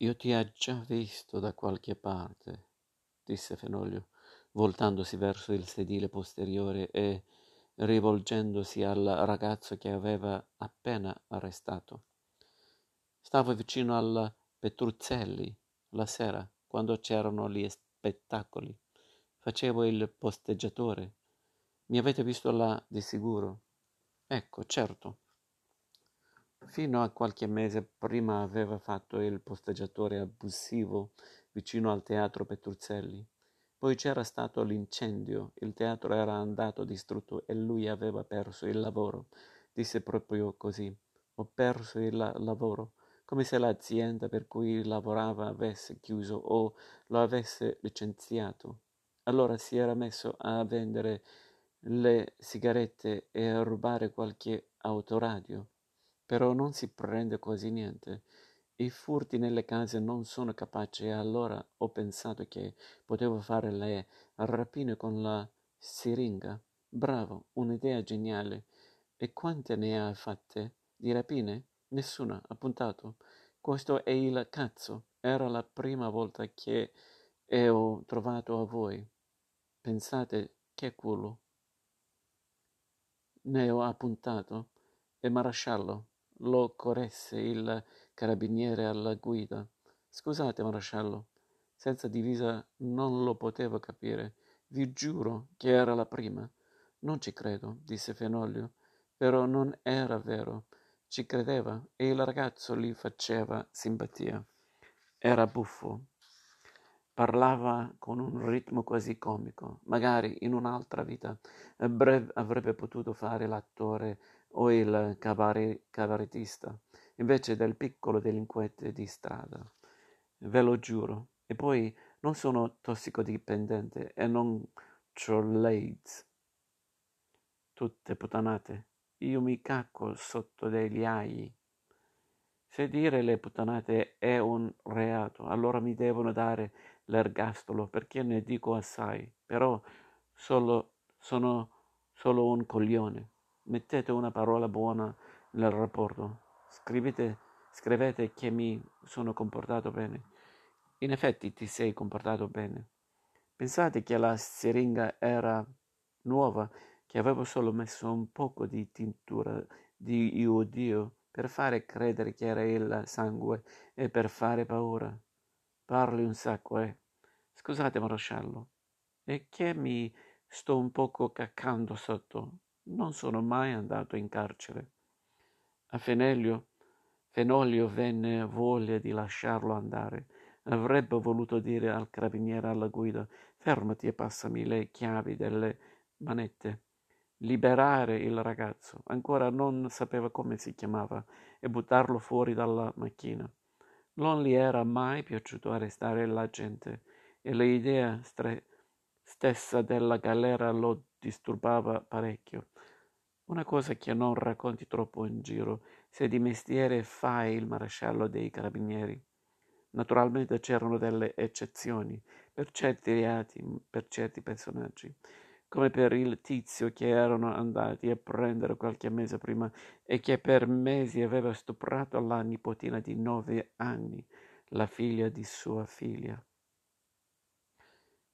Io ti ho già visto da qualche parte, disse Fenoglio, voltandosi verso il sedile posteriore e rivolgendosi al ragazzo che aveva appena arrestato. Stavo vicino al Petruzzelli la sera, quando c'erano gli spettacoli. Facevo il posteggiatore. Mi avete visto là di sicuro? Ecco, certo. Fino a qualche mese prima aveva fatto il posteggiatore abusivo vicino al teatro Petruzzelli. Poi c'era stato l'incendio, il teatro era andato distrutto e lui aveva perso il lavoro. Disse proprio così. Ho perso il lavoro, come se l'azienda per cui lavorava avesse chiuso o lo avesse licenziato. Allora si era messo a vendere le sigarette e a rubare qualche autoradio. Però non si prende quasi niente. I furti nelle case non sono capaci e allora ho pensato che potevo fare le rapine con la siringa. Bravo, un'idea geniale. E quante ne hai fatte? Di rapine? Nessuna, appuntato. Questo è il cazzo. Era la prima volta che ho trovato a voi. Pensate che culo. Ne ho appuntato. E marasciallo lo corresse il carabiniere alla guida. Scusate, maresciallo, senza divisa non lo potevo capire. Vi giuro che era la prima. Non ci credo, disse Fenoglio, però non era vero. Ci credeva e il ragazzo gli faceva simpatia. Era buffo. Parlava con un ritmo quasi comico. Magari in un'altra vita avrebbe potuto fare l'attore o il cabarettista, invece del piccolo delinquente di strada. Ve lo giuro. E poi non sono tossicodipendente e non c'ho l'AIDS. Tutte puttanate. Io mi cacco sotto degli agli. Se dire le puttanate è un reato, allora mi devono dare l'ergastolo perché ne dico assai, però solo, sono solo un coglione. Mettete una parola buona nel rapporto. Scrivete, scrivete che mi sono comportato bene. In effetti ti sei comportato bene. Pensate che la siringa era nuova, che avevo solo messo un poco di tintura di iodio per fare credere che era il sangue e per fare paura. Parli un sacco, eh. Scusate, marosciallo. E che mi sto un poco caccando sotto? Non sono mai andato in carcere. A Fenelio, Fenolio venne voglia di lasciarlo andare. Avrebbe voluto dire al carabiniere alla guida fermati e passami le chiavi delle manette. Liberare il ragazzo, ancora non sapeva come si chiamava, e buttarlo fuori dalla macchina. Non gli era mai piaciuto arrestare la gente e l'idea stre- stessa della galera lo disturbava parecchio. Una cosa che non racconti troppo in giro, se di mestiere fai il maresciallo dei carabinieri. Naturalmente c'erano delle eccezioni per certi reati, per certi personaggi, come per il tizio che erano andati a prendere qualche mese prima e che per mesi aveva stuprato la nipotina di nove anni, la figlia di sua figlia.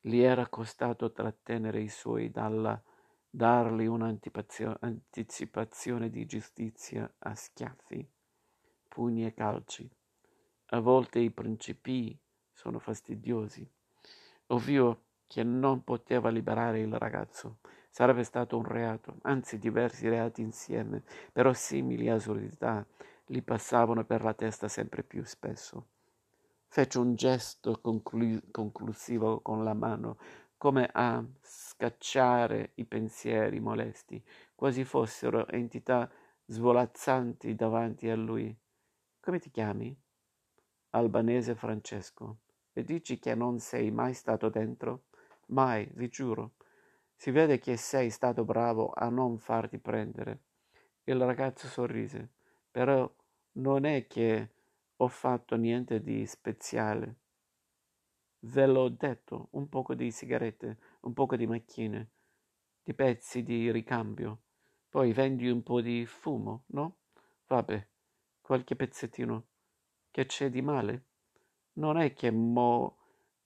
Gli era costato trattenere i suoi dalla dargli un'anticipazione di giustizia a schiaffi, pugni e calci. A volte i principi sono fastidiosi. Ovvio che non poteva liberare il ragazzo. Sarebbe stato un reato, anzi diversi reati insieme, però simili assurdità gli passavano per la testa sempre più spesso. Fece un gesto conclu- conclusivo con la mano, come a scacciare i pensieri molesti, quasi fossero entità svolazzanti davanti a lui. Come ti chiami? Albanese Francesco. E dici che non sei mai stato dentro? Mai, vi giuro. Si vede che sei stato bravo a non farti prendere. Il ragazzo sorrise. Però non è che ho fatto niente di speciale. Ve l'ho detto, un poco di sigarette, un poco di macchine, di pezzi di ricambio. Poi vendi un po' di fumo, no? Vabbè, qualche pezzettino. Che c'è di male? Non è che mo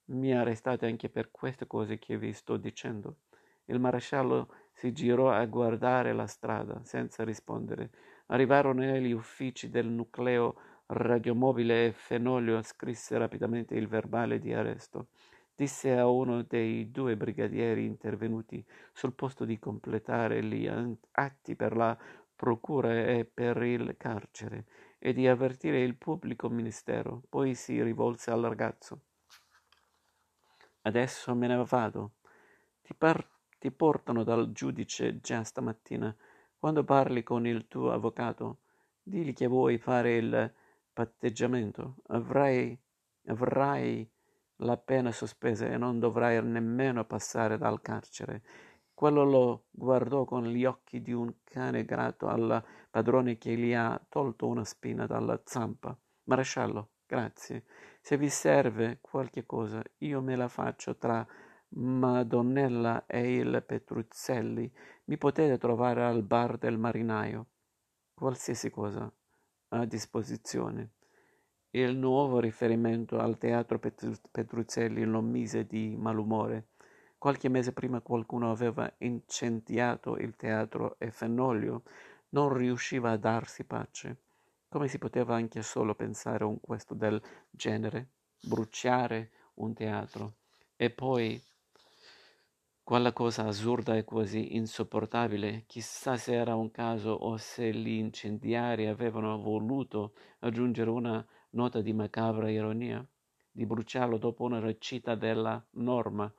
mi arrestate anche per queste cose che vi sto dicendo. Il maresciallo si girò a guardare la strada senza rispondere. Arrivarono negli uffici del nucleo radiomobile e Fenolio scrisse rapidamente il verbale di arresto. Disse a uno dei due brigadieri intervenuti sul posto di completare gli atti per la procura e per il carcere e di avvertire il pubblico ministero. Poi si rivolse al ragazzo. Adesso me ne vado. Ti, par- ti portano dal giudice già stamattina. Quando parli con il tuo avvocato, digli che vuoi fare il patteggiamento. Avrai, avrai la pena sospesa e non dovrai nemmeno passare dal carcere. Quello lo guardò con gli occhi di un cane grato al padrone che gli ha tolto una spina dalla zampa. Maresciallo, grazie. Se vi serve qualche cosa, io me la faccio tra Madonnella e il Petruzzelli. Mi potete trovare al bar del marinaio. Qualsiasi cosa a disposizione. Il nuovo riferimento al teatro Petruzzelli lo mise di malumore. Qualche mese prima qualcuno aveva incendiato il teatro e Fenoglio non riusciva a darsi pace. Come si poteva anche solo pensare a un questo del genere? Bruciare un teatro. E poi quella cosa assurda e quasi insopportabile, chissà se era un caso o se gli incendiari avevano voluto aggiungere una nota di macabra ironia, di bruciarlo dopo una recita della norma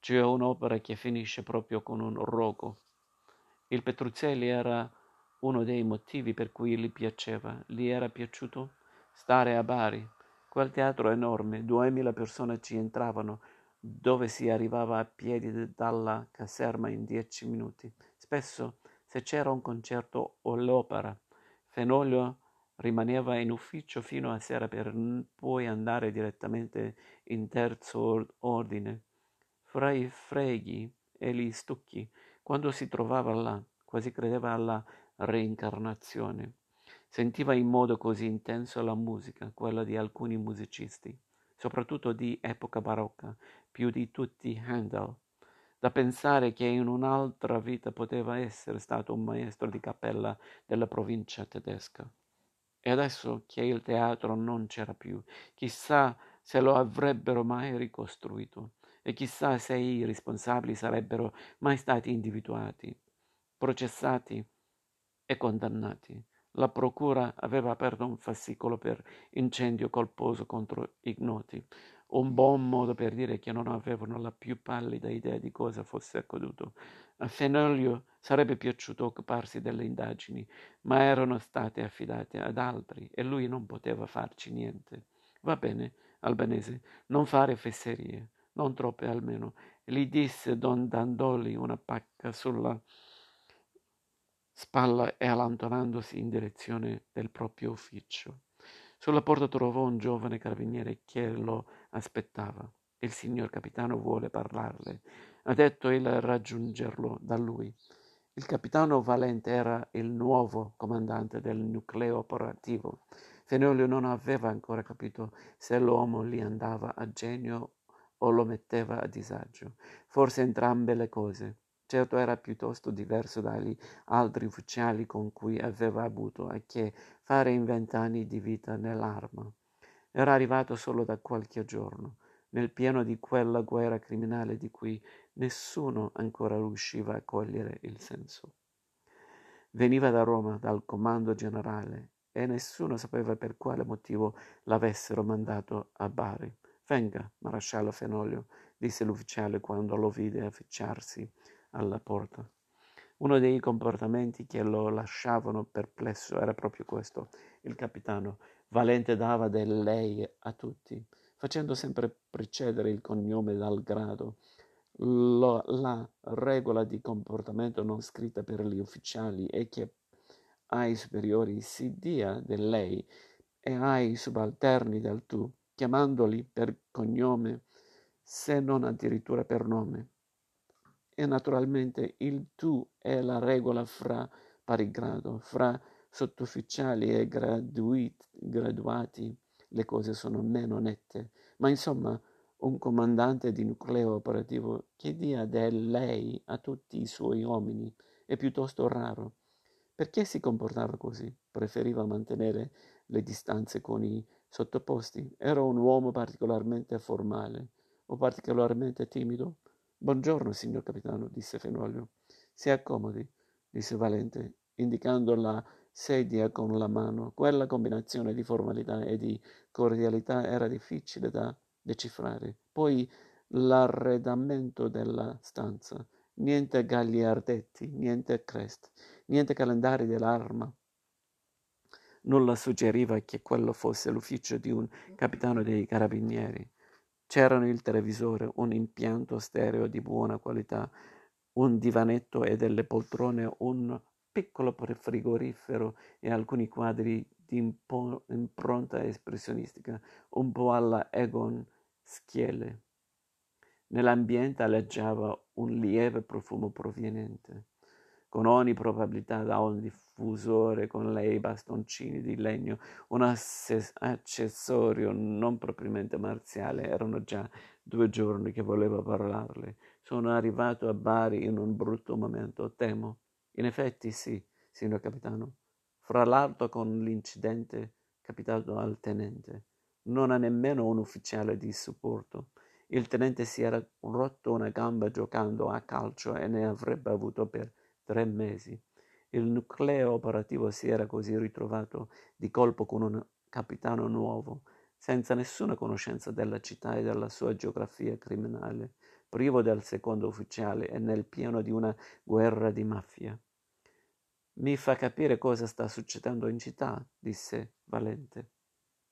cioè un'opera che finisce proprio con un rogo. Il Petruzzelli era uno dei motivi per cui gli piaceva, gli era piaciuto stare a Bari. Quel teatro enorme, duemila persone ci entravano, dove si arrivava a piedi dalla caserma in dieci minuti. Spesso, se c'era un concerto o l'opera, Fenoglio rimaneva in ufficio fino a sera per poi andare direttamente in terzo ordine fra i freghi e gli stucchi, quando si trovava là, quasi credeva alla reincarnazione. Sentiva in modo così intenso la musica, quella di alcuni musicisti, soprattutto di epoca barocca, più di tutti Handel, da pensare che in un'altra vita poteva essere stato un maestro di cappella della provincia tedesca. E adesso che il teatro non c'era più, chissà se lo avrebbero mai ricostruito e chissà se i responsabili sarebbero mai stati individuati, processati e condannati. La procura aveva aperto un fascicolo per incendio colposo contro ignoti, un buon modo per dire che non avevano la più pallida idea di cosa fosse accaduto. A Fenoglio sarebbe piaciuto occuparsi delle indagini, ma erano state affidate ad altri e lui non poteva farci niente. Va bene, albanese, non fare fesserie non troppe almeno, gli disse don dandogli una pacca sulla spalla e allontanandosi in direzione del proprio ufficio. Sulla porta trovò un giovane carabiniere che lo aspettava. Il signor capitano vuole parlarle. Ha detto il raggiungerlo da lui. Il capitano Valente era il nuovo comandante del nucleo operativo. Fenolio non aveva ancora capito se l'uomo gli andava a genio o lo metteva a disagio. Forse entrambe le cose. Certo era piuttosto diverso dagli altri ufficiali con cui aveva avuto a che fare in vent'anni di vita nell'arma. Era arrivato solo da qualche giorno, nel pieno di quella guerra criminale di cui nessuno ancora riusciva a cogliere il senso. Veniva da Roma, dal comando generale, e nessuno sapeva per quale motivo l'avessero mandato a Bari. Venga, maresciallo Fenoglio, disse l'ufficiale quando lo vide affacciarsi alla porta. Uno dei comportamenti che lo lasciavano perplesso era proprio questo. Il capitano Valente dava del lei a tutti, facendo sempre precedere il cognome dal grado. Lo, la regola di comportamento non scritta per gli ufficiali è che ai superiori si dia del lei e ai subalterni del tu chiamandoli per cognome, se non addirittura per nome. E naturalmente il tu è la regola fra pari grado, fra sottufficiali e graduati. le cose sono meno nette, ma insomma un comandante di nucleo operativo che dia del lei a tutti i suoi uomini è piuttosto raro. Perché si comportava così? Preferiva mantenere le distanze con i sottoposti. Era un uomo particolarmente formale o particolarmente timido? Buongiorno, signor capitano, disse Fenoglio. Si accomodi, disse Valente, indicando la sedia con la mano. Quella combinazione di formalità e di cordialità era difficile da decifrare. Poi l'arredamento della stanza. Niente gagliardetti, niente crest, niente calendari dell'arma. Nulla suggeriva che quello fosse l'ufficio di un capitano dei carabinieri. C'erano il televisore, un impianto stereo di buona qualità, un divanetto e delle poltrone, un piccolo frigorifero e alcuni quadri di impronta espressionistica, un po' alla Egon Schiele. Nell'ambiente alleggiava un lieve profumo proveniente, con ogni probabilità da un diffusore con lei bastoncini di legno, un accessorio non propriamente marziale. Erano già due giorni che volevo parlarle. Sono arrivato a Bari in un brutto momento, temo. In effetti sì, signor capitano. Fra l'altro con l'incidente capitato al tenente. Non ha nemmeno un ufficiale di supporto. Il tenente si era rotto una gamba giocando a calcio e ne avrebbe avuto per tre mesi. Il nucleo operativo si era così ritrovato di colpo con un capitano nuovo, senza nessuna conoscenza della città e della sua geografia criminale, privo del secondo ufficiale e nel pieno di una guerra di mafia. Mi fa capire cosa sta succedendo in città, disse Valente.